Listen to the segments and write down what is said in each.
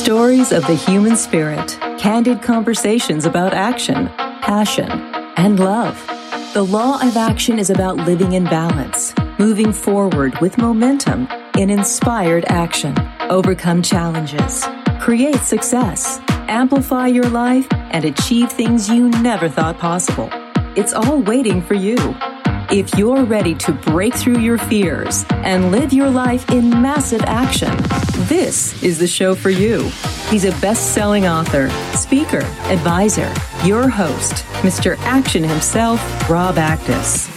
Stories of the human spirit, candid conversations about action, passion, and love. The law of action is about living in balance, moving forward with momentum in inspired action, overcome challenges, create success, amplify your life, and achieve things you never thought possible. It's all waiting for you. If you're ready to break through your fears and live your life in massive action, this is the show for you. He's a best selling author, speaker, advisor, your host, Mr. Action himself, Rob Actis.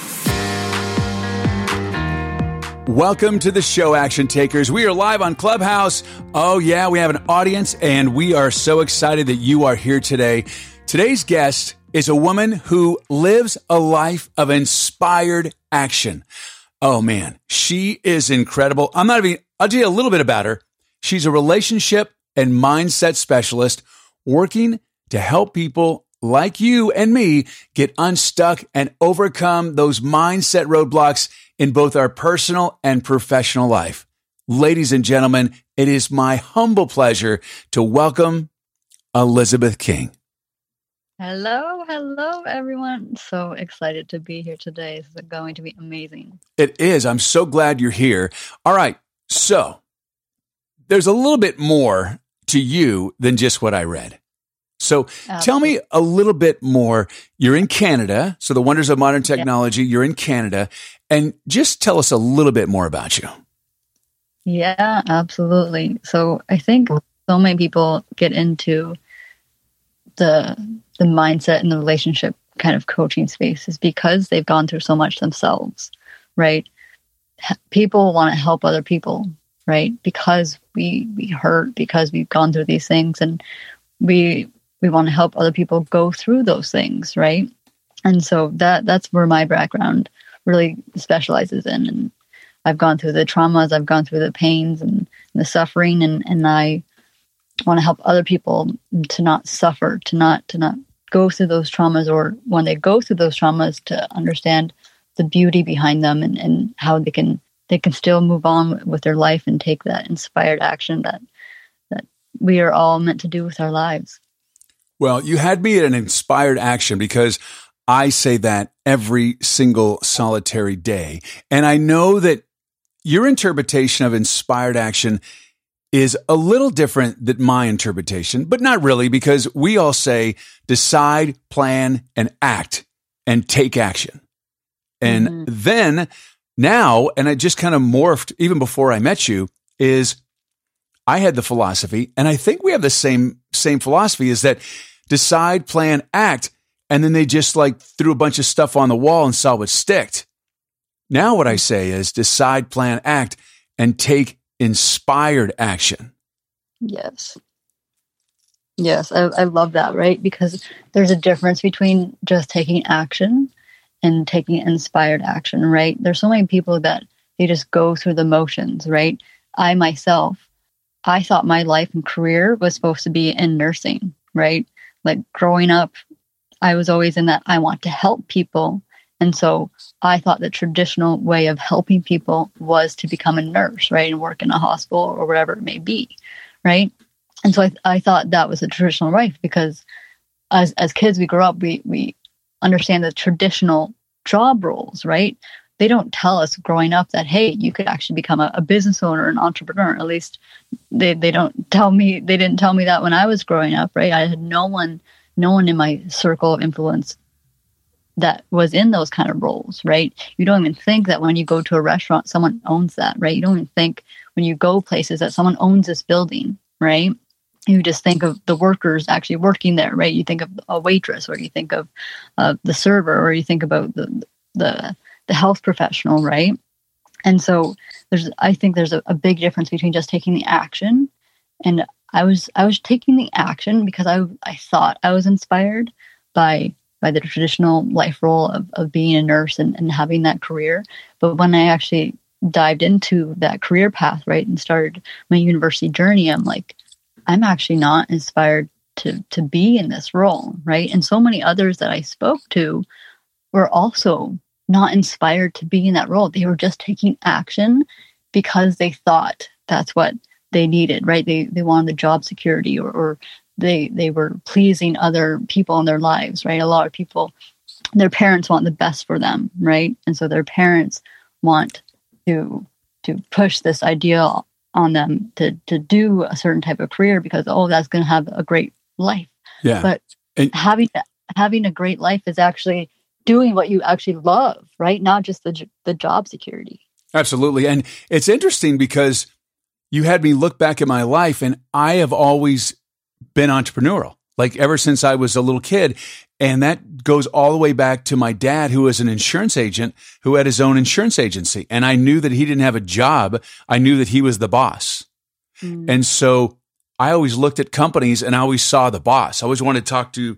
Welcome to the show, Action Takers. We are live on Clubhouse. Oh, yeah, we have an audience, and we are so excited that you are here today. Today's guest is a woman who lives a life of inspired action. Oh, man, she is incredible. I'm not even, I'll tell you a little bit about her. She's a relationship and mindset specialist working to help people like you and me get unstuck and overcome those mindset roadblocks in both our personal and professional life. Ladies and gentlemen, it is my humble pleasure to welcome Elizabeth King. Hello, hello, everyone. So excited to be here today. This is going to be amazing. It is. I'm so glad you're here. All right. So there's a little bit more to you than just what I read. So Absolutely. tell me a little bit more. You're in Canada. So the wonders of modern technology, you're in Canada. And just tell us a little bit more about you. Yeah, absolutely. So I think so many people get into the the mindset and the relationship kind of coaching space is because they've gone through so much themselves, right? People want to help other people, right? Because we we hurt because we've gone through these things and we we want to help other people go through those things, right? And so that that's where my background really specializes in. And I've gone through the traumas, I've gone through the pains and, the suffering, and and I want to help other people to not suffer, to not to not go through those traumas, or when they go through those traumas, to understand the beauty behind them and, and how they can they can still move on with their life and take that inspired action that that we are all meant to do with our lives. Well, you had me at an inspired action because I say that every single solitary day. And I know that your interpretation of inspired action is a little different than my interpretation, but not really because we all say decide, plan, and act and take action. And mm-hmm. then now, and I just kind of morphed even before I met you, is I had the philosophy, and I think we have the same same philosophy is that decide, plan, act, and then they just like threw a bunch of stuff on the wall and saw what sticked. Now, what I say is decide, plan, act, and take inspired action. Yes. Yes, I, I love that, right? Because there's a difference between just taking action and taking inspired action, right? There's so many people that they just go through the motions, right? I myself, I thought my life and career was supposed to be in nursing, right? Like growing up, I was always in that I want to help people. And so I thought the traditional way of helping people was to become a nurse, right? And work in a hospital or whatever it may be, right? And so I, I thought that was the traditional life because as, as kids, we grow up, we, we understand the traditional job roles, right? They don't tell us growing up that, hey, you could actually become a, a business owner, an entrepreneur. At least they, they don't tell me, they didn't tell me that when I was growing up, right? I had no one no one in my circle of influence that was in those kind of roles, right? You don't even think that when you go to a restaurant, someone owns that, right? You don't even think when you go places that someone owns this building, right? You just think of the workers actually working there, right? You think of a waitress, or you think of uh, the server, or you think about the the the health professional, right? And so there's, I think there's a, a big difference between just taking the action and I was I was taking the action because I I thought I was inspired by by the traditional life role of, of being a nurse and, and having that career. But when I actually dived into that career path, right, and started my university journey, I'm like, I'm actually not inspired to to be in this role, right? And so many others that I spoke to were also not inspired to be in that role. They were just taking action because they thought that's what they needed, right? They they wanted the job security or, or they they were pleasing other people in their lives, right? A lot of people their parents want the best for them, right? And so their parents want to to push this idea on them to to do a certain type of career because oh that's going to have a great life. Yeah. But And- having having a great life is actually doing what you actually love, right? Not just the the job security. Absolutely. And it's interesting because you had me look back at my life and I have always been entrepreneurial, like ever since I was a little kid. And that goes all the way back to my dad, who was an insurance agent who had his own insurance agency. And I knew that he didn't have a job. I knew that he was the boss. Mm. And so I always looked at companies and I always saw the boss. I always wanted to talk to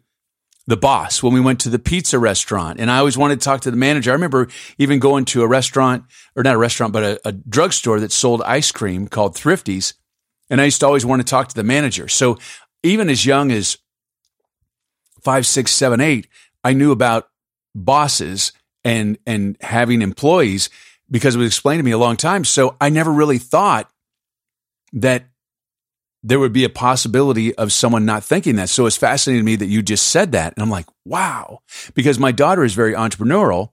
the boss when we went to the pizza restaurant. And I always wanted to talk to the manager. I remember even going to a restaurant, or not a restaurant, but a, a drugstore that sold ice cream called Thrifties. And I used to always want to talk to the manager. So even as young as five, six, seven, eight, I knew about bosses and and having employees because it was explained to me a long time. So I never really thought that there would be a possibility of someone not thinking that. So it's fascinating to me that you just said that. And I'm like, wow, because my daughter is very entrepreneurial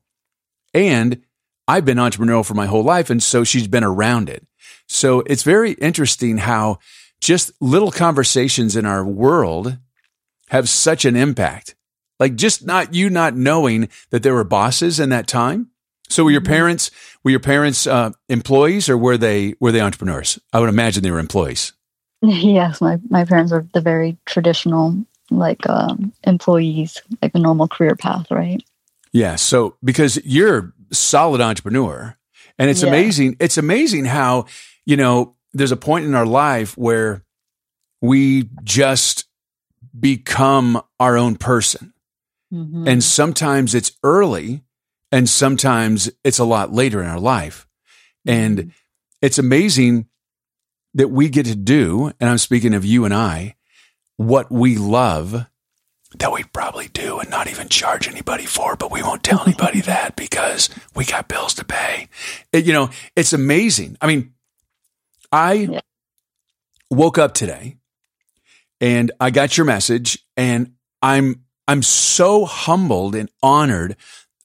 and I've been entrepreneurial for my whole life. And so she's been around it. So it's very interesting how just little conversations in our world have such an impact. Like just not you not knowing that there were bosses in that time. So were your parents were your parents uh, employees or were they were they entrepreneurs? I would imagine they were employees. Yes, my, my parents were the very traditional like um, employees, like a normal career path, right? Yeah. So because you're a solid entrepreneur and it's Yeah. amazing. It's amazing how, you know, there's a point in our life where we just become our own person. Mhm. And sometimes it's early and sometimes it's a lot later in our life. And it's amazing that we get to do, and I'm speaking of you and I, what we love that we probably do and not even charge anybody for, but we won't tell anybody that because we got bills to pay. It- you know, it's amazing. I mean, I Yeah. woke up today and I got your message and I'm I'm so humbled and honored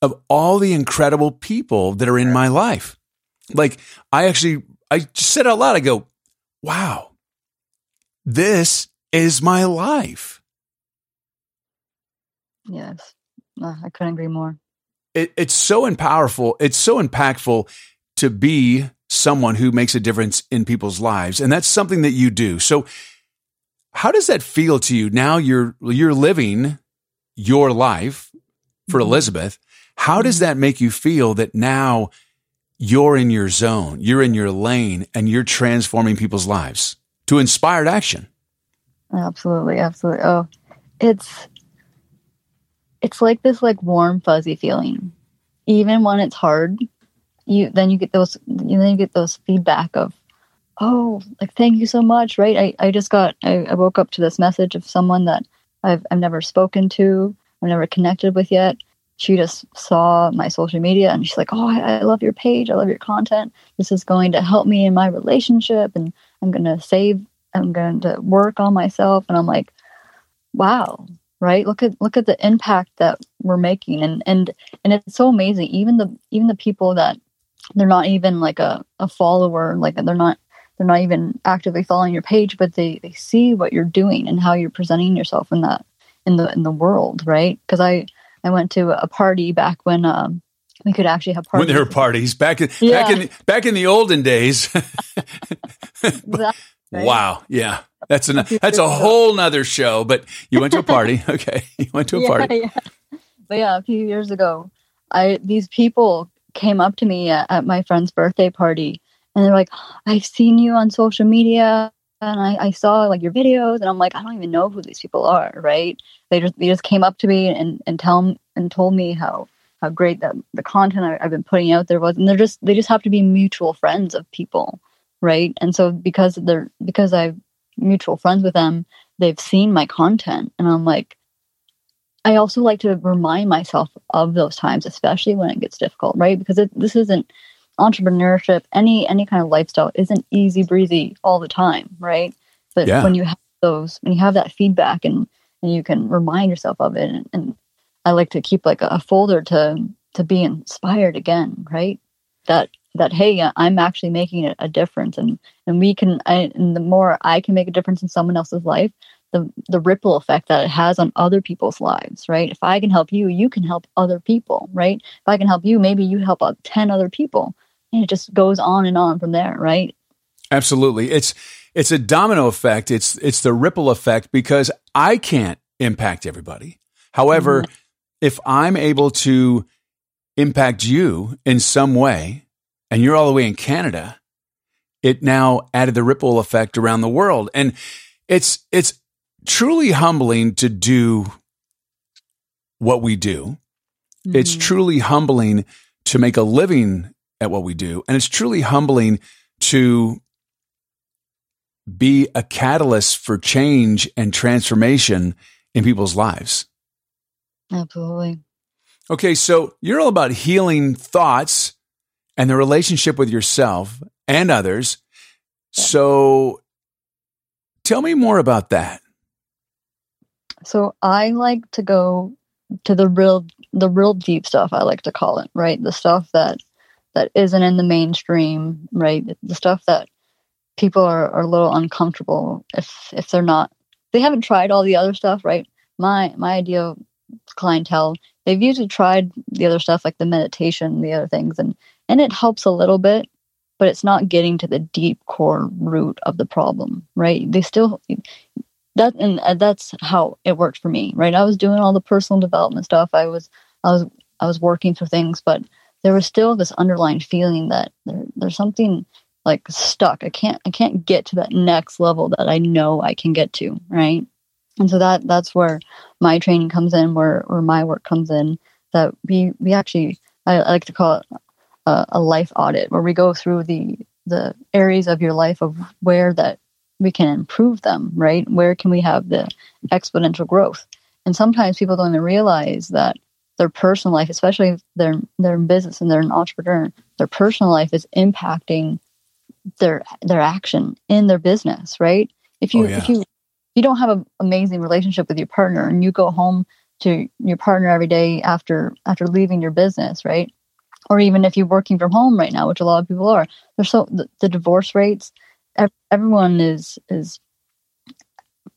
of all the incredible people that are in my life. Like I actually I just said out loud, I go, wow, this is my life. Yes, I couldn't agree more. It, it's so powerful. It's so impactful to be someone who makes a difference in people's lives. And that's something that you do. So how does that feel to you? Now you're, you're living your life for Mhm. Elizabeth. How does that make you feel that now you're in your zone, you're in your lane and you're transforming people's lives to inspired action? Absolutely, absolutely. Oh, it's it's like this like warm fuzzy feeling. Even when it's hard, you then you get those you then you get those feedback of oh like thank you so much right? I, I just got I, I woke up to this message of someone that I've, I've never spoken to i've never connected with yet. She just saw my social media and she's like oh I, I love your page. I love your content. This is going to help me in my relationship and i'm going to save i'm going to work on myself. And i'm like wow right? Look at look at the impact that we're making. And and and it's so amazing. Even the even the people that they're not even like a, a follower like they're not they're not even actively following your page but they they see what you're doing and how you're presenting yourself in that in the in the world right because i i went to a party back when um we could actually have parties When there were parties back in, back in, back in the olden days. Exactly, right? Wow. Yeah. That's a, that's a whole nother show, but you went to a party. Okay. You went to a party. Yeah, yeah. But yeah, a few years ago, I these people came up to me at, at my friend's birthday party, and they're like, "I've seen you on social media, and I, I saw like your videos," and I'm like, "I don't even know who these people are." Right? They just they just came up to me and and tell and told me how how great that the content I, I've been putting out there was, and they're just they just have to be mutual friends of people, right? And so because they're because I've mutual friends with them, they've seen my content, and I'm like. I also like to remind myself of those times, especially when it gets difficult, right? Because it, this isn't entrepreneurship, any any kind of lifestyle isn't easy breezy all the time, right? But Yeah. when you have those, when you have that feedback and and you can remind yourself of it, and, and I like to keep like a, a folder to to be inspired again, right? That that hey, I'm actually making a, a difference, and and we can, I, and the more I can make a difference in someone else's life, the the ripple effect that it has on other people's lives, right? If I can help you, you can help other people, right? If I can help you, maybe you help out ten other people, and it just goes on and on from there, right? Absolutely. It's it's a domino effect. It's it's the ripple effect because I can't impact everybody. However, if I'm able to impact you in some way and you're all the way in Canada, it now added the ripple effect around the world. And it's it's truly humbling to do what we do. It's Mhm. truly humbling to make a living at what we do. And it's truly humbling to be a catalyst for change and transformation in people's lives. absolutely. Okay, so you're all about healing thoughts and the relationship with yourself and others. So tell me more about that. So I like to go to the real the real deep stuff I like to call it, right? The stuff that that isn't in the mainstream, right? The stuff that people are, are a little uncomfortable if if they're not they haven't tried all the other stuff, right? My my ideal clientele, they've usually tried the other stuff like the meditation, the other things and and it helps a little bit, but it's not getting to the deep core root of the problem, right? They still that and uh, that's how it worked for me right i was doing all the personal development stuff i was i was i was working through things but there was still this underlying feeling that there, there's something like stuck i can't i can't get to that next level that i know i can get to right and so that that's where my training comes in where where my work comes in that we we actually i, I like to call it a, a life audit where we go through the the areas of your life of where that we can improve them, right? Where can we have the exponential growth? And sometimes people don't even realize that their personal life, especially if they're they're in business and they're an entrepreneur, their personal life is impacting their their action in their business, right? If you Oh, yeah. if you you don't have an amazing relationship with your partner and you go home to your partner every day after after leaving your business, right? Or even if you're working from home right now, which a lot of people are, there's so the, the divorce rates everyone is is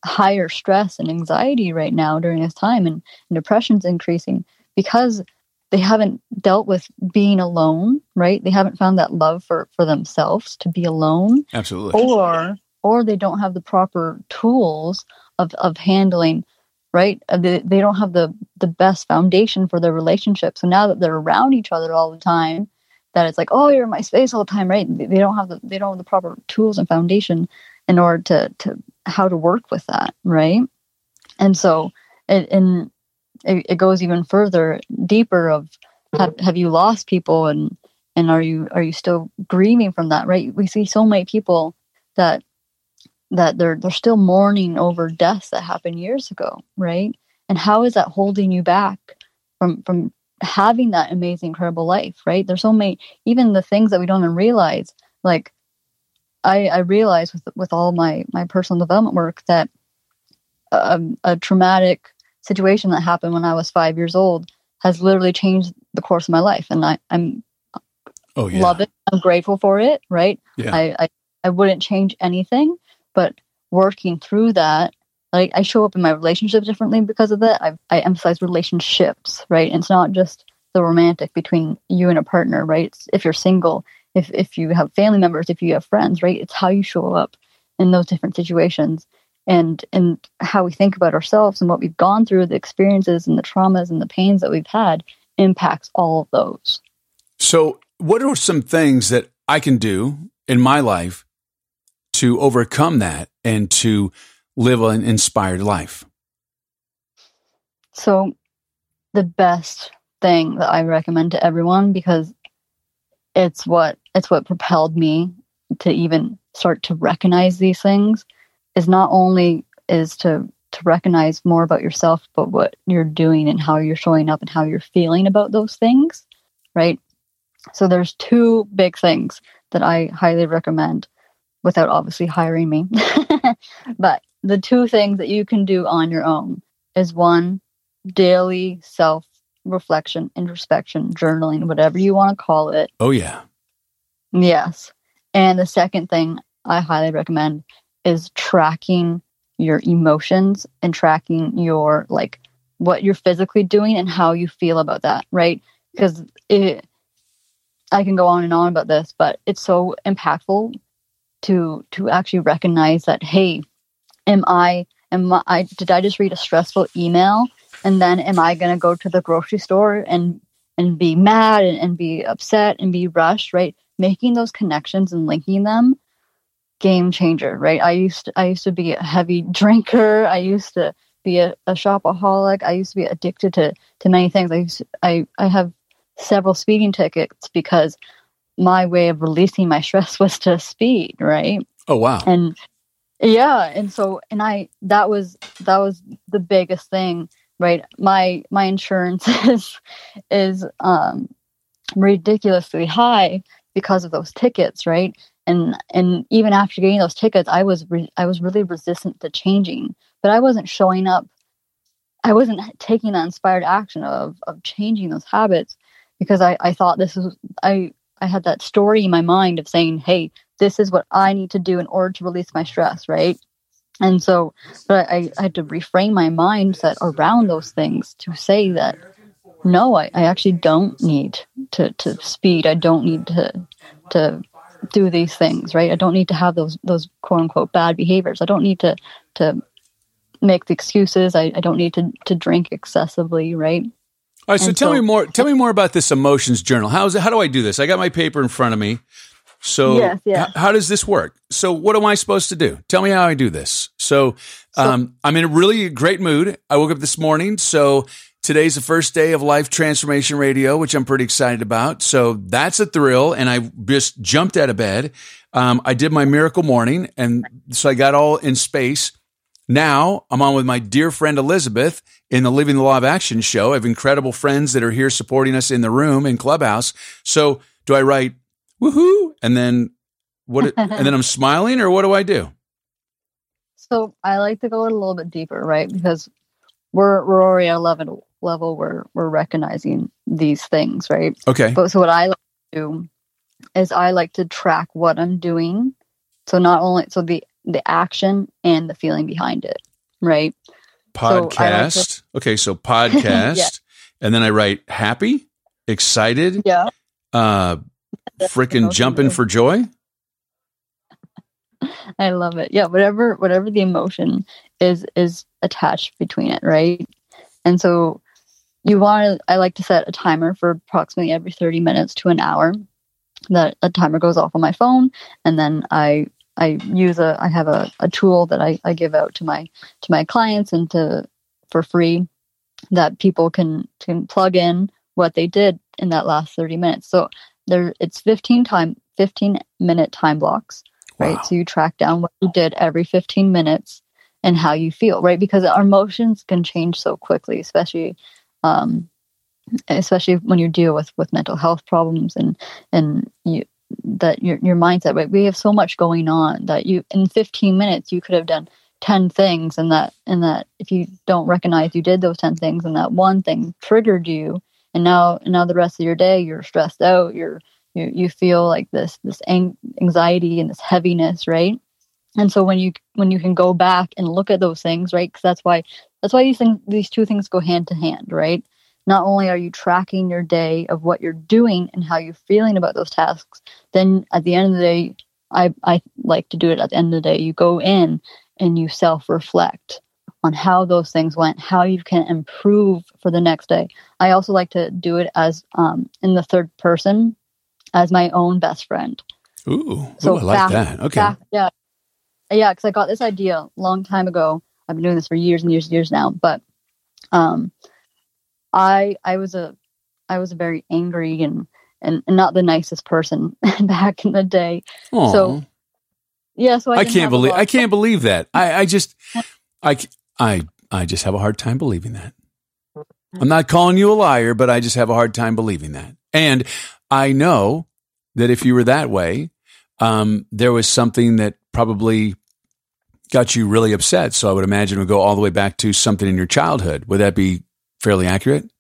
higher stress and anxiety right now during this time and, and depression's increasing because they haven't dealt with being alone right? They haven't found that love for for themselves to be alone. Absolutely. or or they don't have the proper tools of of handling right? Uh, they, they don't have the the best foundation for their relationship. So now that they're around each other all the time that it's like oh you're in my space all the time right? They, they don't have the they don't have the proper tools and foundation in order to to how to work with that right? And so it and it, it goes even further deeper of have, have you lost people and and are you are you still grieving from that right? We see so many people that that they're they're still mourning over deaths that happened years ago right? And how is that holding you back from from having that amazing incredible life right? There's so many even the things that we don't even realize like i i realize with with all my my personal development work that a, a traumatic situation that happened when i was five years old has literally changed the course of my life and i i'm Oh yeah. love it i'm grateful for it right? Yeah. I, I i wouldn't change anything but working through that like i show up in my relationships differently because of that. I, I emphasize relationships right? It's not just the romantic between you and a partner right? It's if you're single if if you have family members if you have friends right? It's how you show up in those different situations and and how we think about ourselves and what we've gone through the experiences and the traumas and the pains that we've had impacts all of those So, what are some things that I can do in my life to overcome that and to live an inspired life? So, the best thing that I recommend to everyone because it's what it's what propelled me to even start to recognize these things is not only is to to recognize more about yourself but what you're doing and how you're showing up and how you're feeling about those things right So there's two big things that I highly recommend without obviously hiring me. but the two things that you can do on your own is one, daily self reflection, introspection, journaling, whatever you want to call it. Oh, yeah. Yes. And the second thing I highly recommend is tracking your emotions and tracking your like what you're physically doing and how you feel about that, right? Because it I can go on and on about this, but it's so impactful to to actually recognize that hey, am I am I did I just read a stressful email and then am I going to go to the grocery store and and be mad and, and be upset and be rushed, right? Making those connections and linking them game changer, right? I used to, I used to be a heavy drinker. I used to be a, a shopaholic. I used to be addicted to to many things. I used to, I I have several speeding tickets because my way of releasing my stress was to speed, right? Oh wow. And yeah, and so and I that was that was the biggest thing, right? My my insurance is is um ridiculously high because of those tickets, right? And and even after getting those tickets, I was re- I was really resistant to changing, but I wasn't showing up. I wasn't taking that inspired action of of changing those habits because I I thought this was I I had that story in my mind of saying, hey, this is what I need to do in order to release my stress, right? And so, but I, I had to reframe my mindset around those things to say that no, I, I actually don't need to, to speed. I don't need to to do these things, right? I don't need to have those those quote unquote bad behaviors. I don't need to to make the excuses. I, I don't need to to drink excessively, right? All right, so And tell so- me more. Tell me more about this emotions journal. How is it? How do I do this? I got my paper in front of me. So, Yes, yes. h- how does this work? So, what am I supposed to do? Tell me how I do this. So, um, I'm in a really great mood. I woke up this morning. So, today's the first day of Life Transformation Radio, which I'm pretty excited about. So, that's a thrill. And I just jumped out of bed. Um, I did my miracle morning. And so, I got all in space. Now I'm on with my dear friend Elizabeth in the Living the Law of Action show. I have incredible friends that are here supporting us in the room in Clubhouse. So do I write woohoo and then what and then I'm smiling or what do I do? So I like to go a little bit deeper, right? Because we're we're already at a level where we're recognizing these things, right? Okay. But so what I like to do is I like to track what I'm doing. So not only so the the action and the feeling behind it, right? So like to- Podcast. okay, so podcast. Yeah. And then I write happy, excited, Yeah. uh freaking jumping for joy. I love it. Yeah, whatever whatever the emotion is is attached between it, right? And so you want to I like to set a timer for approximately every 30 minutes to an hour. That a timer goes off on my phone and then I I use a I have a, a tool that I, I give out to my to my clients and to for free that people can can plug in what they did in that last 30 minutes. So there it's 15 time 15 minute time blocks right? Wow. So you track down what you did every 15 minutes and how you feel, right? Because our emotions can change so quickly, especially um, especially when you deal with with mental health problems and and you that your your mindset, right? We have so much going on that you in 15 minutes you could have done 10 things and that and that if you don't recognize you did those 10 things and that one thing triggered you and now and now the rest of your day you're stressed out you're you, you feel like this this anxiety and this heaviness right and so when you when you can go back and look at those things right because that's why that's why these things these two things go hand to hand right? Not only are you tracking your day of what you're doing and how you're feeling about those tasks then at the end of the day i i like to do it at the end of the day. You go in and you self reflect on how those things went how you can improve for the next day. I also like to do it as um, in the third person as my own best friend. Ooh, so ooh I like back- that. Okay. back- yeah, yeah, because I got this idea a long time ago. I've been doing this for years and years and years now. But um, I I was a I was a very angry and and, and not the nicest person back in the day. Aw. so Yeah, so I, I can't believe I can't believe that. I, I just I I I just have a hard time believing that. I'm not calling you a liar, but I just have a hard time believing that. And I know that if you were that way, um, there was something that probably got you really upset. So I would imagine it would go all the way back to something in your childhood. Would that be fairly accurate?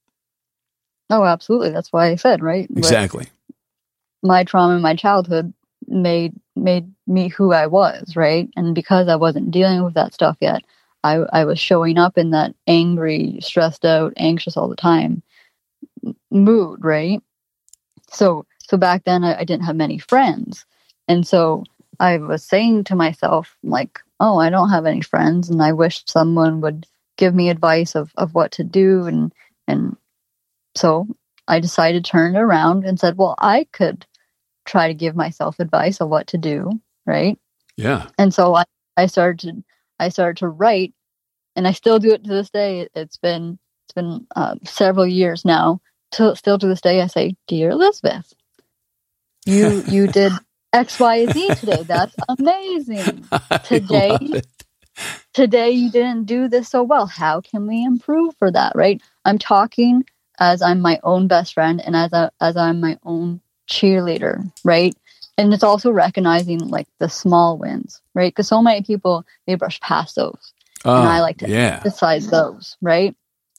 Oh, absolutely. That's why I said, right? Exactly. my trauma in my childhood made made me who I was, right? And because I wasn't dealing with that stuff yet, I I was showing up in that angry, stressed out, anxious all the time mood, right? So so back then I, I didn't have many friends. And so I was saying to myself, like, oh, I don't have any friends and I wish someone would give me advice of, of what to do and and so I decided to turn it around and said, well, I could try to give myself advice of what to do, right? Yeah. And so I, I started to I started to write, and I still do it to this day. It's been it's been uh, several years now. To, still to this day, I say, "Dear Elizabeth, you you did X Y Z today. That's amazing. Today, today you didn't do this so well. How can we improve for that? Right? I'm talking as I'm my own best friend and as a, as I'm my own cheerleader, right? And it's also recognizing like the small wins, right? Because so many people they brush past those, Oh, and I like to yeah. emphasize those, right?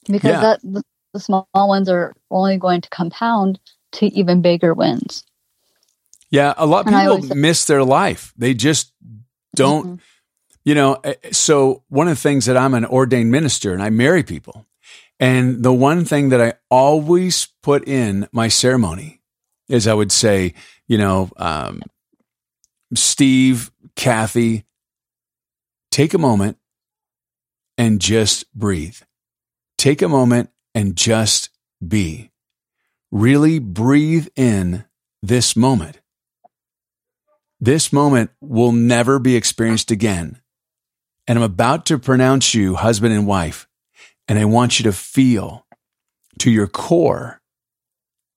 Because Yeah. that the, the small ones are only going to compound to even bigger wins. Yeah. A lot of people miss their life. They just don't Mhm. You know, eh, so one of the things that I'm an ordained minister and I marry people. And the one thing that I always put in my ceremony is I would say, you know, um, Steve, Kathy, take a moment and just breathe. Take a moment and just be. Really breathe in this moment. This moment will never be experienced again. And I'm about to pronounce you husband and wife. And I want you to feel to your core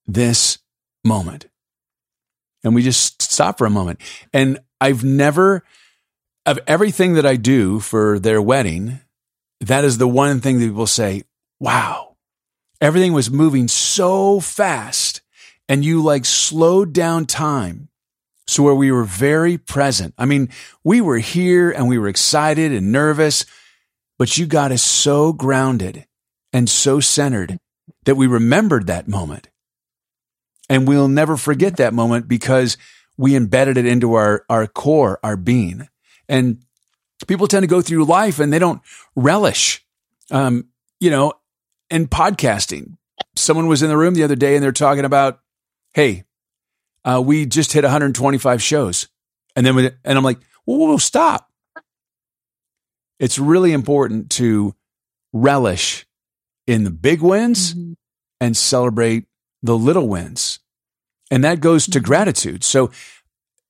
this moment. And we just stop for a moment. And I've never, of everything that I do for their wedding, that is the one thing that people say, wow, everything was moving so fast. And you like slowed down time. So where we were very present. I mean, we were here and we were excited and nervous, but you got us so grounded and so centered that we remembered that moment. And we'll never forget that moment because we embedded it into our, our core, our being. And people tend to go through life and they don't relish, um, you know, in podcasting. Someone was in the room the other day and they're talking about, hey, uh, we just hit 125 shows. And then, we, and I'm like, well, we'll stop. It's really important to relish in the big wins Mhm. and celebrate the little wins. And that goes to Mhm. gratitude. So,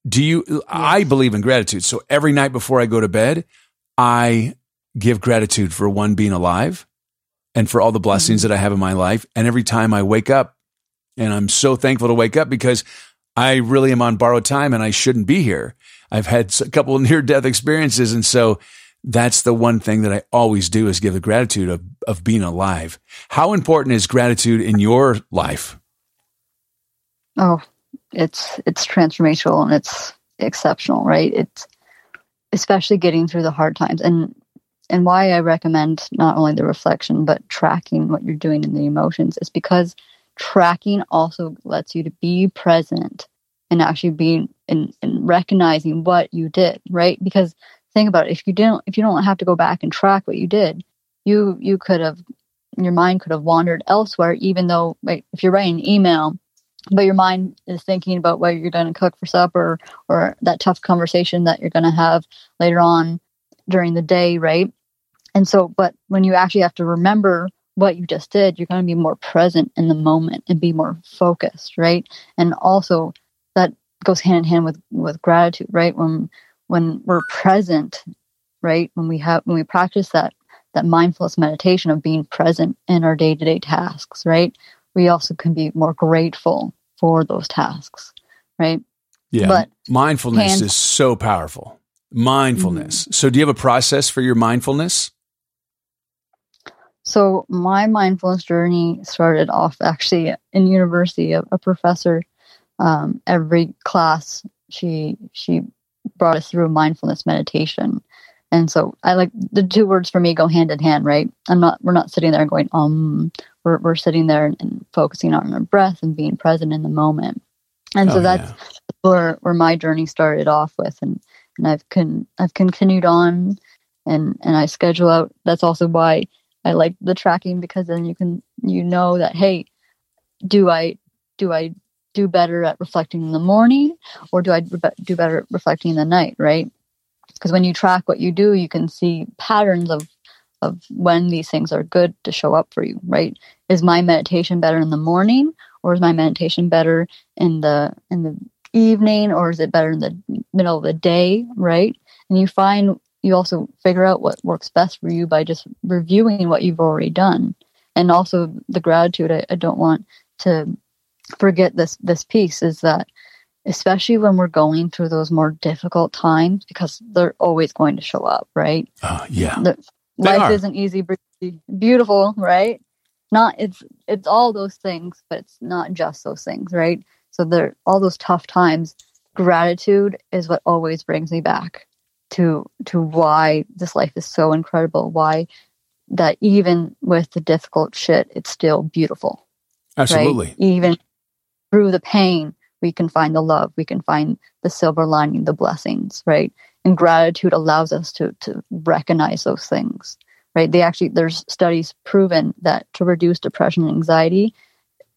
do you, I believe in gratitude. So, every night before I go to bed, I give gratitude for one being alive and for all the blessings that I have in my life. And every time I wake up, and I'm so thankful to wake up because I really am on borrowed time and I shouldn't be here. I've had a couple of near death experiences. And so that's the one thing that I always do is give the gratitude of, of being alive. How important is gratitude in your life? Oh, it's it's transformational and it's exceptional, right? It's especially getting through the hard times and and why I recommend not only the reflection but tracking what you're doing in the emotions is because tracking also lets you to be present and actually being and, recognizing what you did, right? Because think about it, if you didn't if you don't have to go back and track what you did, you you could have your mind could have wandered elsewhere even though like if you're writing an email but your mind is thinking about what you're going to cook for supper or that tough conversation that you're going to have later on during the day right and so but when you actually have to remember what you just did you're going to be more present in the moment and be more focused right and also that goes hand in hand with with gratitude right when when we're present right when we have when we practice that that mindfulness meditation of being present in our day-to-day tasks right we also can be more grateful for those tasks, right? Yeah. But mindfulness hand- is so powerful. Mindfulness. Mm-hmm. So, do you have a process for your mindfulness? So my mindfulness journey started off actually in university. A, a professor, um, every class, she she brought us through mindfulness meditation, and so I like the two words for me go hand in hand, right? I'm not we're not sitting there going um, we're we're sitting there and, and focusing on our breath and being present in the moment, and oh, so that's yeah. where where my journey started off with, and and I've con I've continued on, and and I schedule out. That's also why I like the tracking because then you can you know that hey, do I do I do better at reflecting in the morning or do I do better at reflecting in the night, right? Because when you track what you do, you can see patterns of of when these things are good to show up for you, right? Is my meditation better in the morning or is my meditation better in the in the evening or is it better in the middle of the day, right? And you find you also figure out what works best for you by just reviewing what you've already done. And also the gratitude I, I, don't want to forget this this piece is that especially when we're going through those more difficult times because they're always going to show up right? Uh, yeah. The, life are. isn't easy beautiful right? Not it's it's all those things but it's not just those things right? So there all those tough times. Gratitude is what always brings me back to to why this life is so incredible why that even with the difficult shit it's still beautiful absolutely. Right? even through the pain we can find the love we can find the silver lining the blessings right? And gratitude allows us to to recognize those things right? They actually there's studies proven that to reduce depression and anxiety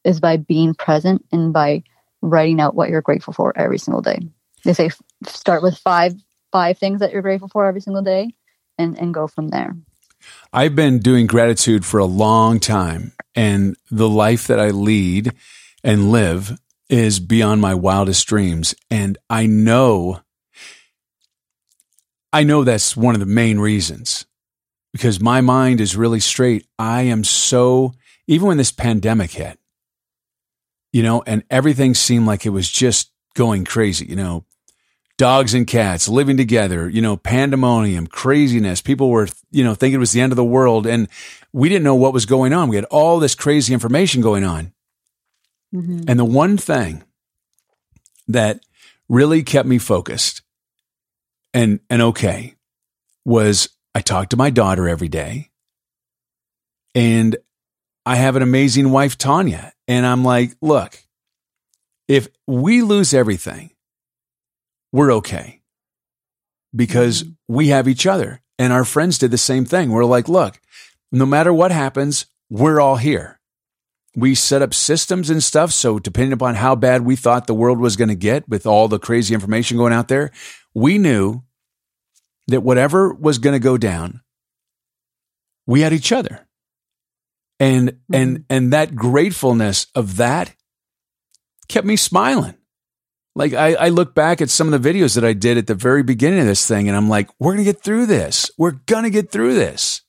is by being present and by writing out what you're grateful for every single day. They say start with five five things that you're grateful for every single day and, and go from there. I've been doing gratitude for a long time, and the life that I lead and live is beyond my wildest dreams. And I know, I know that's one of the main reasons because my mind is really straight. I am so, even when this pandemic hit, you know, and everything seemed like it was just going crazy, you know, dogs and cats living together, you know, pandemonium, craziness. People were, you know, thinking it was the end of the world and we didn't know what was going on. We had all this crazy information going on. Mm-hmm. And the one thing that really kept me focused and and okay was I talked to my daughter every day. And I have an amazing wife Tanya, and I'm like, look, if we lose everything, we're okay because mm-hmm. we have each other. And our friends did the same thing. We're like, look, no matter what happens, we're all here. We set up systems and stuff. So, depending upon how bad we thought the world was going to get with all the crazy information going out there, we knew that whatever was going to go down, we had each other. And, mm-hmm. and, and that gratefulness of that kept me smiling. Like I, I look back at some of the videos that I did at the very beginning of this thing and I'm like, we're going to get through this. We're going to get through this.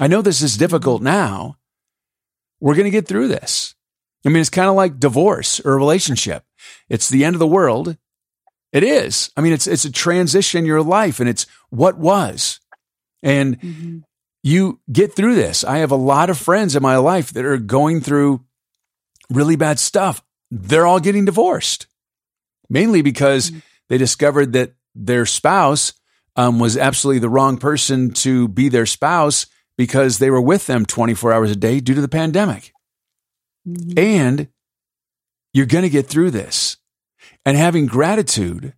I know this is difficult now. We're going to get through this. I mean, it's kind of like divorce or a relationship. It's the end of the world. It is. I mean, it's, it's a transition in your life and it's what was. And mm-hmm. you get through this. I have a lot of friends in my life that are going through really bad stuff. They're all getting divorced mainly because mm-hmm. they discovered that their spouse um, was absolutely the wrong person to be their spouse because they were with them 24 hours a day due to the pandemic. Mm-hmm. And you're going to get through this. And having gratitude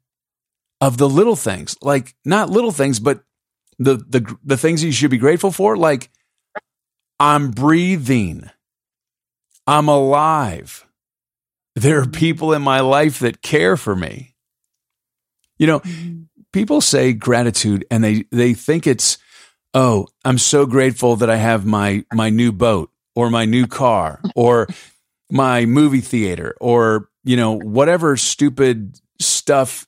of the little things, like not little things, but the, the, the things you should be grateful for, like I'm breathing, I'm alive. There are people in my life that care for me. You know, people say gratitude and they, they think it's, oh, I'm so grateful that I have my, my new boat or my new car or my movie theater or, you know, whatever stupid stuff.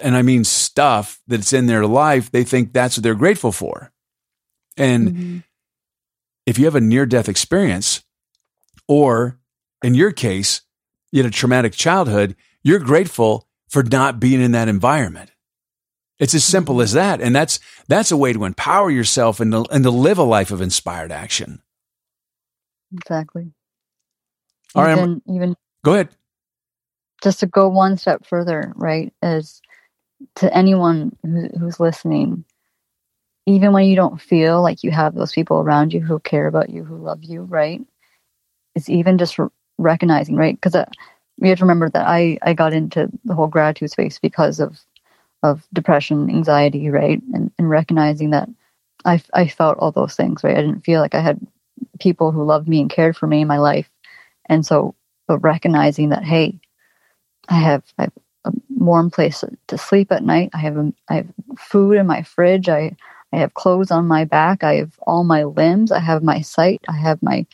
And I mean stuff that's in their life. They think that's what they're grateful for. And mm-hmm. if you have a near death experience, or in your case, you had a traumatic childhood, you're grateful for not being in that environment. It's as simple as that. And that's, that's a way to empower yourself and to, and to live a life of inspired action. Exactly. All right. even, even Go ahead. just to go one step further, right? Is to anyone who, who's listening, even when you don't feel like you have those people around you who care about you, who love you, right? It's even just recognizing, right? Because uh, we have to remember that I I got into the whole gratitude space because of of depression, anxiety, right? And, and recognizing that I I felt all those things, right? I didn't feel like I had people who loved me and cared for me in my life, and so but recognizing that hey, I have I have a warm place to sleep at night. I have a, I have food in my fridge. I I have clothes on my back. I have all my limbs. I have my sight. I have my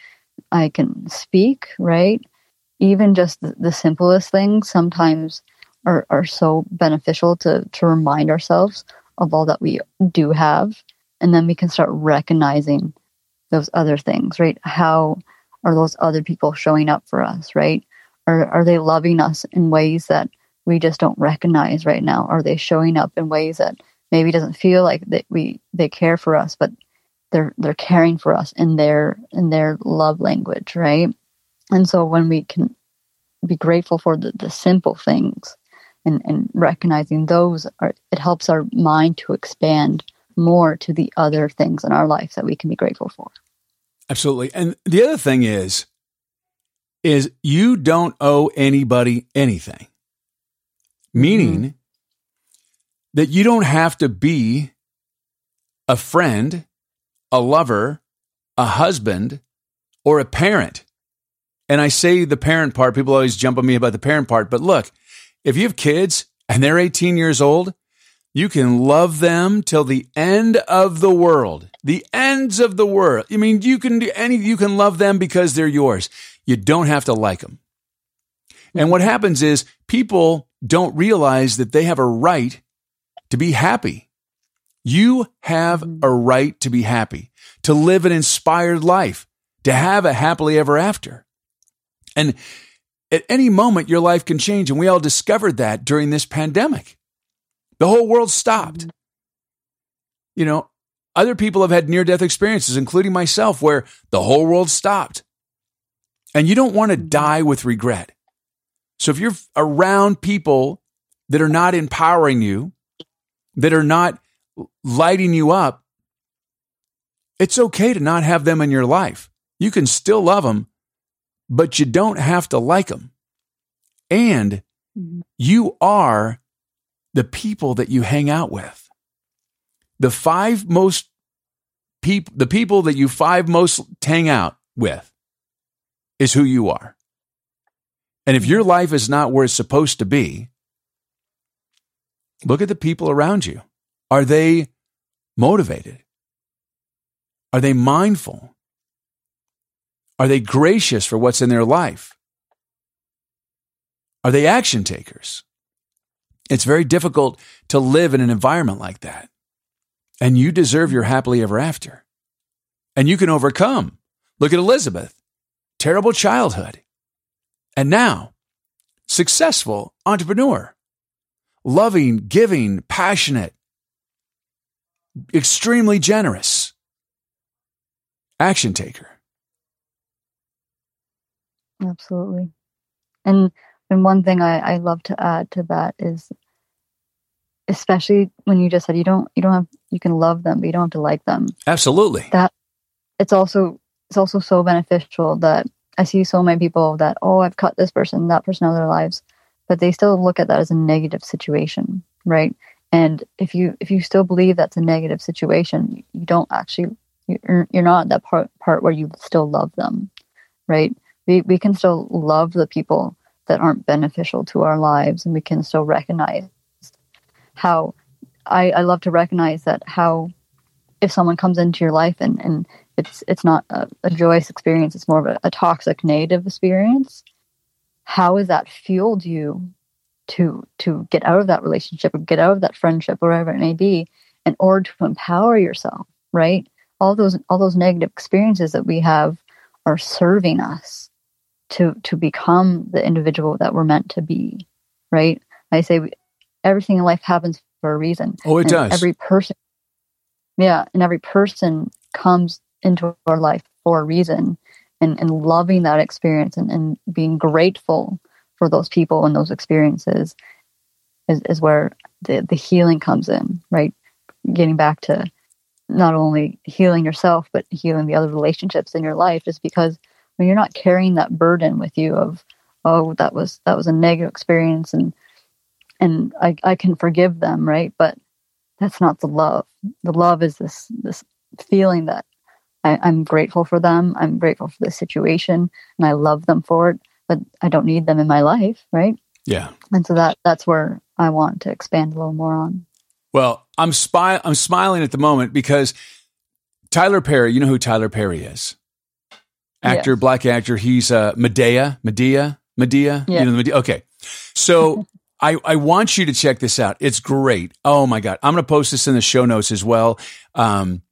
I can speak, right? Even just the, the simplest things sometimes are, are so beneficial to, to remind ourselves of all that we do have. And then we can start recognizing those other things, right? How are those other people showing up for us, right? Are, are they loving us in ways that we just don't recognize right now? Are they showing up in ways that maybe doesn't feel like that we they care for us, but they're they're caring for us in their in their love language, right? And so when we can be grateful for the, the simple things and, and recognizing those are it helps our mind to expand more to the other things in our life that we can be grateful for. Absolutely. And the other thing is, is you don't owe anybody anything. Meaning mm-hmm. that you don't have to be a friend, a lover, a husband, or a parent. And I say the parent part, people always jump on me about the parent part. But look, if you have kids and they're 18 years old, you can love them till the end of the world. The ends of the world. I mean, you can do any, you can love them because they're yours. You don't have to like them. And what happens is people don't realize that they have a right to be happy. You have mm-hmm. a right to be happy, to live an inspired life, to have a happily ever after. And at any moment, your life can change. And we all discovered that during this pandemic. The whole world stopped. Mm-hmm. You know, other people have had near death experiences, including myself, where the whole world stopped. And you don't want to mm-hmm. die with regret. So if you're around people that are not empowering you, that are not lighting you up, it's okay to not have them in your life. You can still love them, but you don't have to like them. And mm-hmm. you are the people that you hang out with. The five most people, the people that you five most hang out with is who you are. And if your mm-hmm. life is not where it's supposed to be, look at the people around you. Are they motivated? Are they mindful? Are they gracious for what's in their life? Are they action takers? It's very difficult to live in an environment like that. And you deserve your happily ever after. And you can overcome. Look at Elisabeth. Terrible childhood. And now, successful entrepreneur. Loving, giving, passionate, extremely generous, action taker. Absolutely. And and one thing I, I love to add to that is especially when you just said you don't you don't have you can love them but you don't have to like them. Absolutely. That it's also it's also so beneficial that I see so many people that oh I've cut this person, that person out of their lives, but they still look at that as a negative situation, right? And if you if you still believe that's a negative situation, you don't actually you're, you're not that part part where you still love them, right? We we can still love the people that aren't beneficial to our lives, and we can still recognize how I, I love to recognize that how if someone comes into your life and, and it's it's not a, a joyous experience, it's more of a, a toxic negative experience, how has that fueled you to to get out of that relationship or get out of that friendship, wherever it may be, in order to empower yourself, right? All those all those negative experiences that we have are serving us to to become the individual that we're meant to be, right? I say we, everything in life happens for a reason. Oh, it And does. Every person, yeah, and every person comes into our life for a reason, and, and loving that experience and, and being grateful for those people and those experiences is, is where the, the healing comes in, right? Getting back to not only healing yourself, but healing the other relationships in your life is because when you're not carrying that burden with you of, oh, that was that was a negative experience and and I, I can forgive them, right? But that's not the love. The love is this this feeling that I, I'm grateful for them. I'm grateful for the situation and I love them for it, but I don't need them in my life, right? Yeah. And so that that's where I want to expand a little more on. Well, I'm spy- I'm smiling at the moment because Tyler Perry, you know who Tyler Perry is? Actor, yes. black actor. He's uh, Medea, Medea, Madea. Yeah. You know Madea? Okay. So I, I want you to check this out. It's great. Oh my God. I'm going to post this in the show notes as well. Um,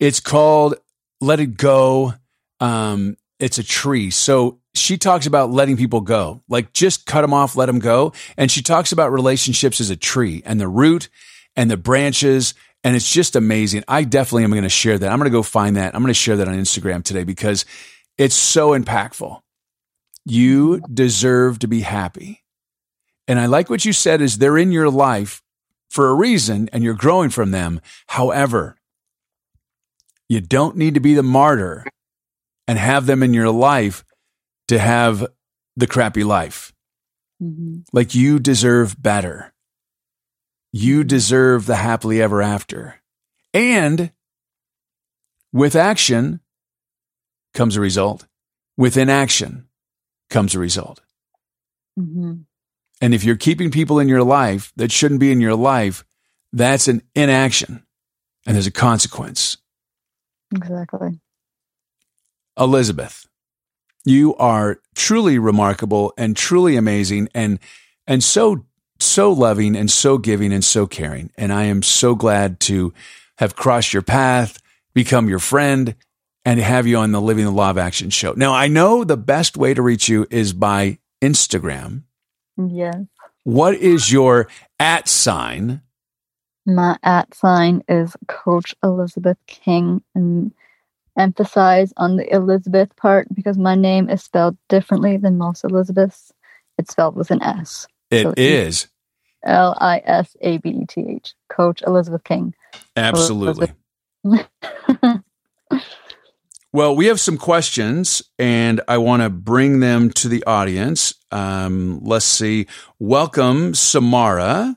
it's called Let It Go. Um, it's a tree. So she talks about letting people go, like just cut them off, let them go. And she talks about relationships as a tree and the root and the branches. And it's just amazing. I definitely am going to share that. I'm going to go find that. I'm going to share that on Instagram today because it's so impactful. You deserve to be happy. And I like what you said is they're in your life for a reason and you're growing from them. However, you don't need to be the martyr and have them in your life to have the crappy life. Mm-hmm. Like you deserve better. You deserve the happily ever after. And with action comes a result. With inaction comes a result. Mm-hmm. And if you're keeping people in your life that shouldn't be in your life, that's an inaction and there's a consequence. Exactly. Elisabeth, you are truly remarkable and truly amazing and and so so loving and so giving and so caring. And I am so glad to have crossed your path, become your friend, and have you on the Living the Law of Action show. Now, I know the best way to reach you is by Instagram. Yes. What is your at sign? My at sign is Coach Elisabeth King. And emphasize on the Elisabeth part because my name is spelled differently than most Elizabeths. It's spelled with an S. It so is. L I S A B E T H. Coach Elisabeth King. Absolutely. well, we have some questions and I want to bring them to the audience. Um, let's see. Welcome, Samara.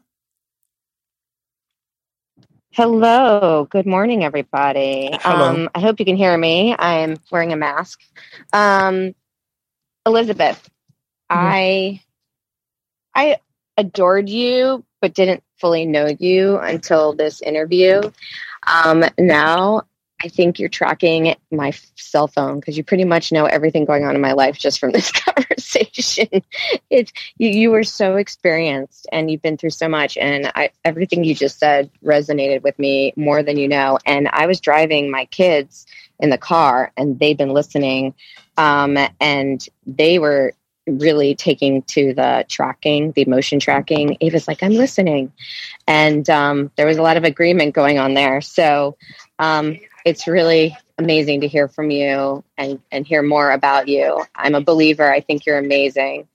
Hello. Good morning, everybody. Hello. Um, I hope you can hear me. I'm wearing a mask. Um, Elisabeth, mm-hmm. I I adored you, but didn't fully know you until this interview. Um, now I think you're tracking my cell phone because you pretty much know everything going on in my life just from this conversation. It's you, you were so experienced and you've been through so much, and I, everything you just said resonated with me more than you know. And I was driving my kids in the car, and they've been listening, um, and they were really taking to the tracking, the emotion tracking. Ava's like, I'm listening. And um, there was a lot of agreement going on there. So um, it's really amazing to hear from you and, and hear more about you. I'm a believer. I think you're amazing.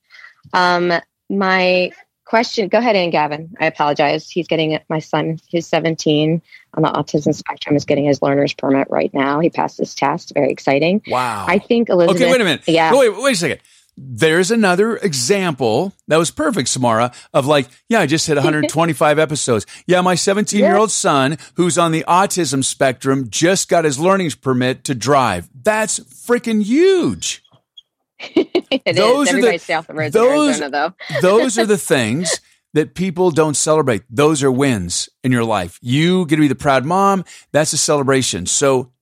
Um, my question, go ahead in, Gavin. I apologize. He's getting my son, who's 17 on the autism spectrum, is getting his learner's permit right now. He passed his test. Very exciting. Wow. I think Elisabeth. Okay, wait a minute. Yeah. wait, wait a second there's another example that was perfect, Samara, of like, yeah, I just hit 125 episodes. Yeah, my 17 year old son, who's on the autism spectrum, just got his learning permit to drive. That's freaking huge. those Are the, the those, Arizona, those are the things that people don't celebrate. Those are wins in your life. You get to be the proud mom. That's a celebration. So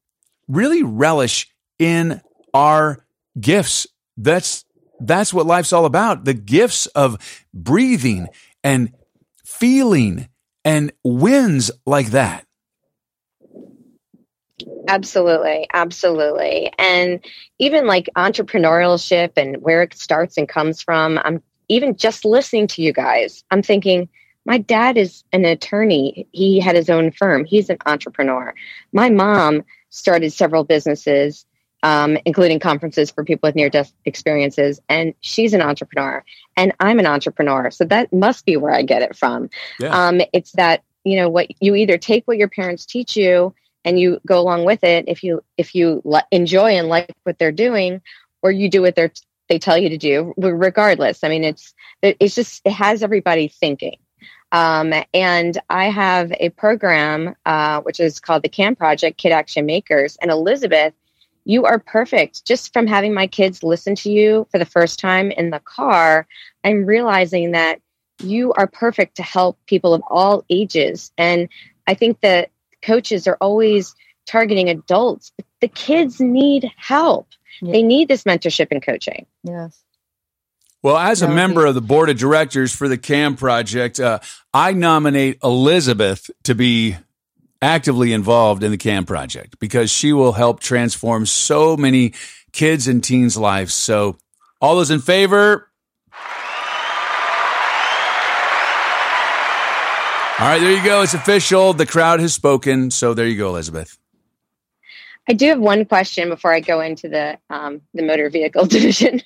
really relish in our gifts. That's that's what life's all about. The gifts of breathing and feeling and wins like that. Absolutely. Absolutely. And even like entrepreneurship and where it starts and comes from, I'm even just listening to you guys, I'm thinking, my dad is an attorney. He had his own firm. He's an entrepreneur. My mom started several businesses um, including conferences for people with near death experiences. And she's an entrepreneur, and I'm an entrepreneur. So that must be where I get it from. Yeah. Um, it's that, you know, what you either take what your parents teach you and you go along with it if you if you enjoy and like what they're doing or you do what they're they tell you to do regardless i mean it's it's just it has everybody thinking um, and I have a program uh, which is called the CAM Project, Kid Action Makers. And Elisabeth, you are perfect. Just from having my kids listen to you for the first time in the car, I'm realizing that you are perfect to help people of all ages. And I think that coaches are always targeting adults. but The kids need help. Yeah. They need this mentorship and coaching. Yes. Well, as a member of the board of directors for the CAM project, uh, I nominate Elisabeth to be actively involved in the CAM project because she will help transform so many kids and teens' lives. So, all those in favor? All right, there you go. It's official. The crowd has spoken. So, there you go, Elisabeth. I do have one question before I go into the um, the motor vehicle division.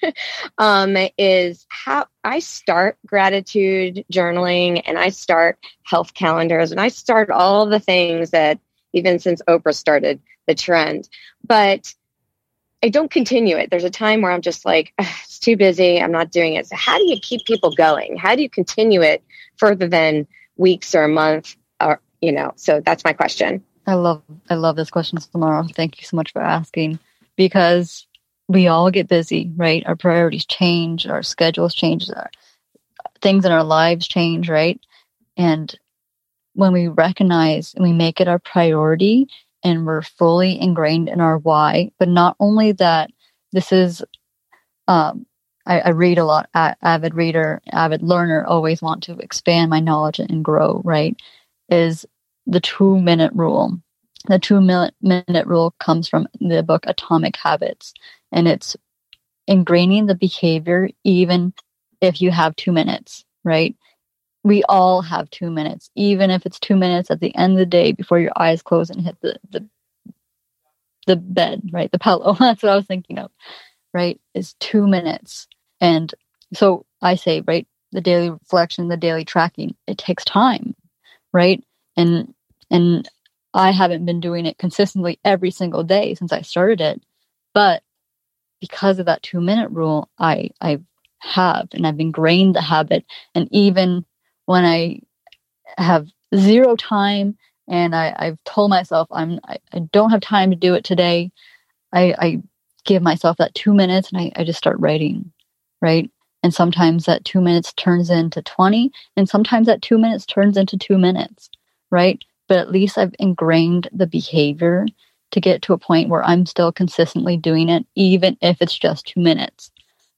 um, is how I start gratitude journaling and I start health calendars and I start all the things that even since Oprah started the trend, but I don't continue it. There's a time where I'm just like, it's too busy. I'm not doing it. So how do you keep people going? How do you continue it further than weeks or a month? Or you know, so that's my question. I love I love this question, Samara. Thank you so much for asking because we all get busy, right? Our priorities change, our schedules change, our things in our lives change, right? And when we recognize and we make it our priority and we're fully ingrained in our why, but not only that, this is um, I, I, read a lot, avid reader, avid learner, always want to expand my knowledge and grow, right? Is the two minute rule. The two minute rule comes from the book Atomic Habits, and it's ingraining the behavior even if you have two minutes, right? We all have two minutes, even if it's two minutes at the end of the day before your eyes close and hit the, the, the bed, right? The pillow. That's what I was thinking of, right? Is two minutes. And so I say, right, the daily reflection, the daily tracking, it takes time, right? And and I haven't been doing it consistently every single day since I started it. But because of that two minute rule, I, I have and I've ingrained the habit. And even when I have zero time and I, I've told myself I'm I, I don't have time to do it today, I, I give myself that two minutes and I, I just start writing, right? And sometimes that two minutes turns into 20, and sometimes that two minutes turns into two minutes, right? But at least I've ingrained the behavior to get to a point where I'm still consistently doing it, even if it's just two minutes,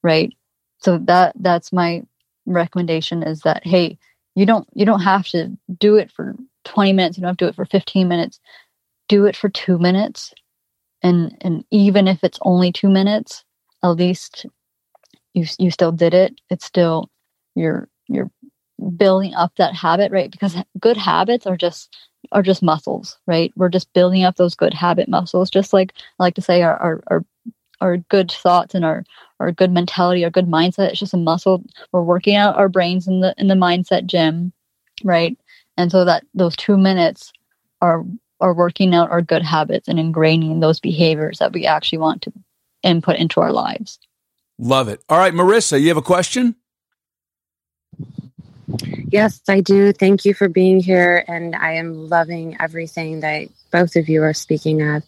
right? So that that's my recommendation is that hey, you don't you don't have to do it for 20 minutes, you don't have to do it for 15 minutes. Do it for two minutes. And and even if it's only two minutes, at least you you still did it. It's still you're you're building up that habit, right? Because good habits are just are just muscles, right? We're just building up those good habit muscles, just like I like to say our our our, our good thoughts and our our good mentality, our good mindset. It's just a muscle. We're working out our brains in the in the mindset gym, right? And so that those two minutes are are working out our good habits and ingraining those behaviors that we actually want to input into our lives. Love it. All right, Marissa, you have a question? Yes, I do. Thank you for being here. And I am loving everything that both of you are speaking of.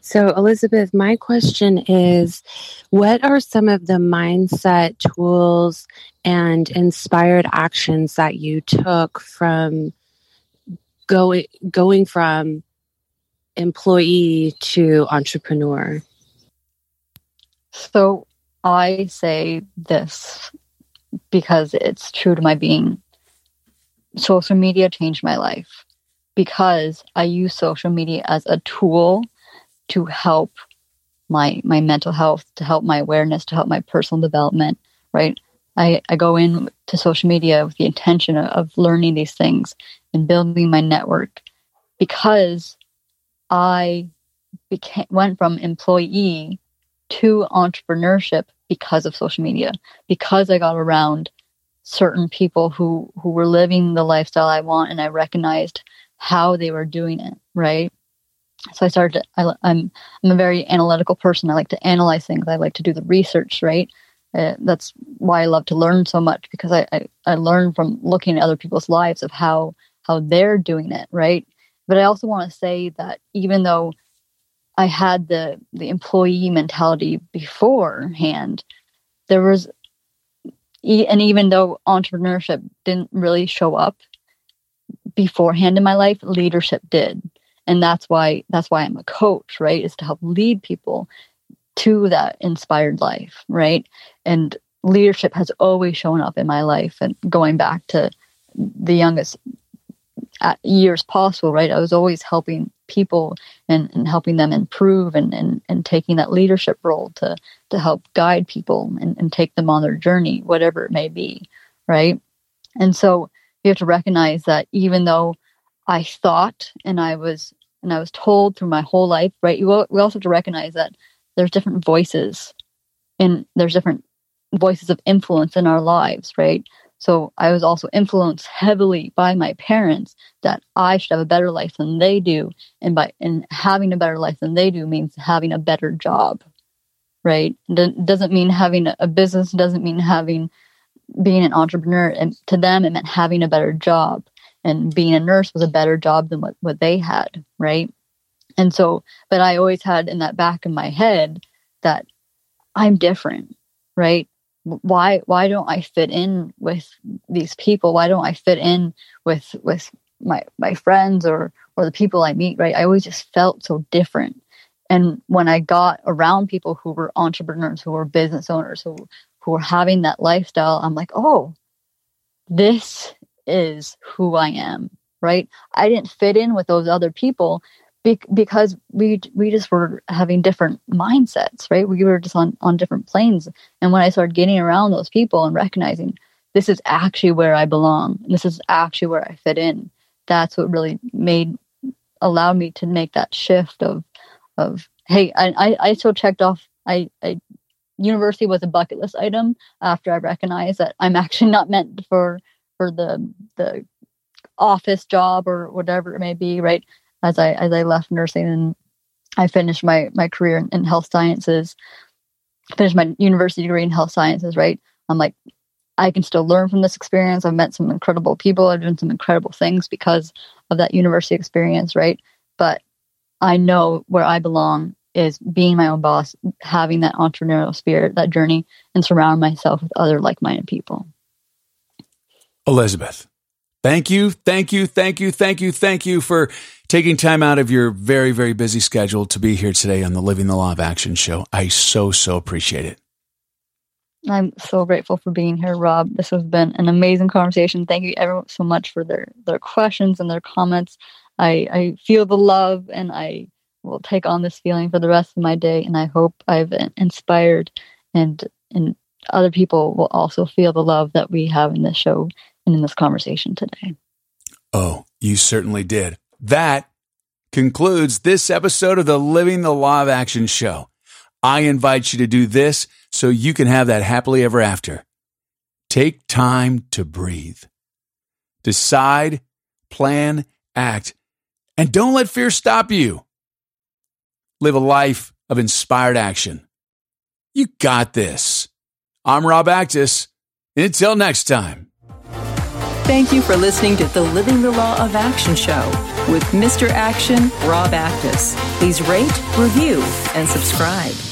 So, Elisabeth, my question is what are some of the mindset tools and inspired actions that you took from going going from employee to entrepreneur? So, I say this because it's true to my being. Social media changed my life because I use social media as a tool to help my my mental health, to help my awareness, to help my personal development, right? I, I go in to social media with the intention of, of learning these things and building my network because I became went from employee to entrepreneurship because of social media, because I got around certain people who who were living the lifestyle I want, and I recognized how they were doing it. Right. So I started. To, I, I'm I'm a very analytical person. I like to analyze things. I like to do the research. Right. Uh, that's why I love to learn so much because I, I I learn from looking at other people's lives of how how they're doing it. Right. But I also want to say that even though I had the the employee mentality beforehand, there was and even though entrepreneurship didn't really show up beforehand in my life leadership did. And that's why that's why i'm a coach right is to help lead people to that inspired life right? And leadership has always shown up in my life and going back to the youngest uh, years possible right i was always helping people and, and helping them improve and, and, and taking that leadership role to, to help guide people and, and take them on their journey, whatever it may be. Right. And so you have to recognize that even though I thought and I was and I was told through my whole life, right? You we also have to recognize that there's different voices and there's different voices of influence in our lives, right? So I was also influenced heavily by my parents that I should have a better life than they do. And by and having a better life than they do means having a better job. Right. Doesn't mean having a business, doesn't mean having being an entrepreneur. And to them it meant having a better job. And being a nurse was a better job than what, what they had. Right. And so, but I always had in that back of my head that I'm different, right? Why why don't I fit in with these people? Why don't I fit in with with my my friends or or the people I meet? Right? I always just felt so different. And when I got around people who were entrepreneurs, who were business owners, who who were having that lifestyle, I'm like, oh, this is who I am. Right? I didn't fit in with those other people be- because we we just were having different mindsets, right? We were just on on different planes. And when I started getting around those people and recognizing this is actually where I belong, this is actually where I fit in, that's what really made allowed me to make that shift of of hey, I I, I still checked off I I university was a bucket list item after I recognized that I'm actually not meant for for the the office job or whatever it may be, right? As I as I left nursing and I finished my my career in, in health sciences, finished my university degree in health sciences. Right, I'm like, I can still learn from this experience. I've met some incredible people. I've done some incredible things because of that university experience. Right, but I know where I belong is being my own boss, having that entrepreneurial spirit, that journey, and surround myself with other like minded people. Elisabeth, Thank you, thank you, thank you, thank you, thank you for taking time out of your very, very busy schedule to be here today on the Living the Law of Action show. I so, so appreciate it. I'm so grateful for being here, Rob. This has been an amazing conversation. Thank you everyone so much for their their questions and their comments. I, I feel the love and I will take on this feeling for the rest of my day. And I hope I've inspired and and other people will also feel the love that we have in this show and in this conversation today. Oh, you certainly did. That concludes this episode of the Living the Law of Action show. I invite you to do this so you can have that happily ever after. Take time to breathe. Decide, plan, act, and don't let fear stop you. Live a life of inspired action. You got this. I'm Rob Actis. Until next time. Thank you for listening to the Living the Law of Action show with Mr. Action, Rob Actis. Please rate, review, and subscribe.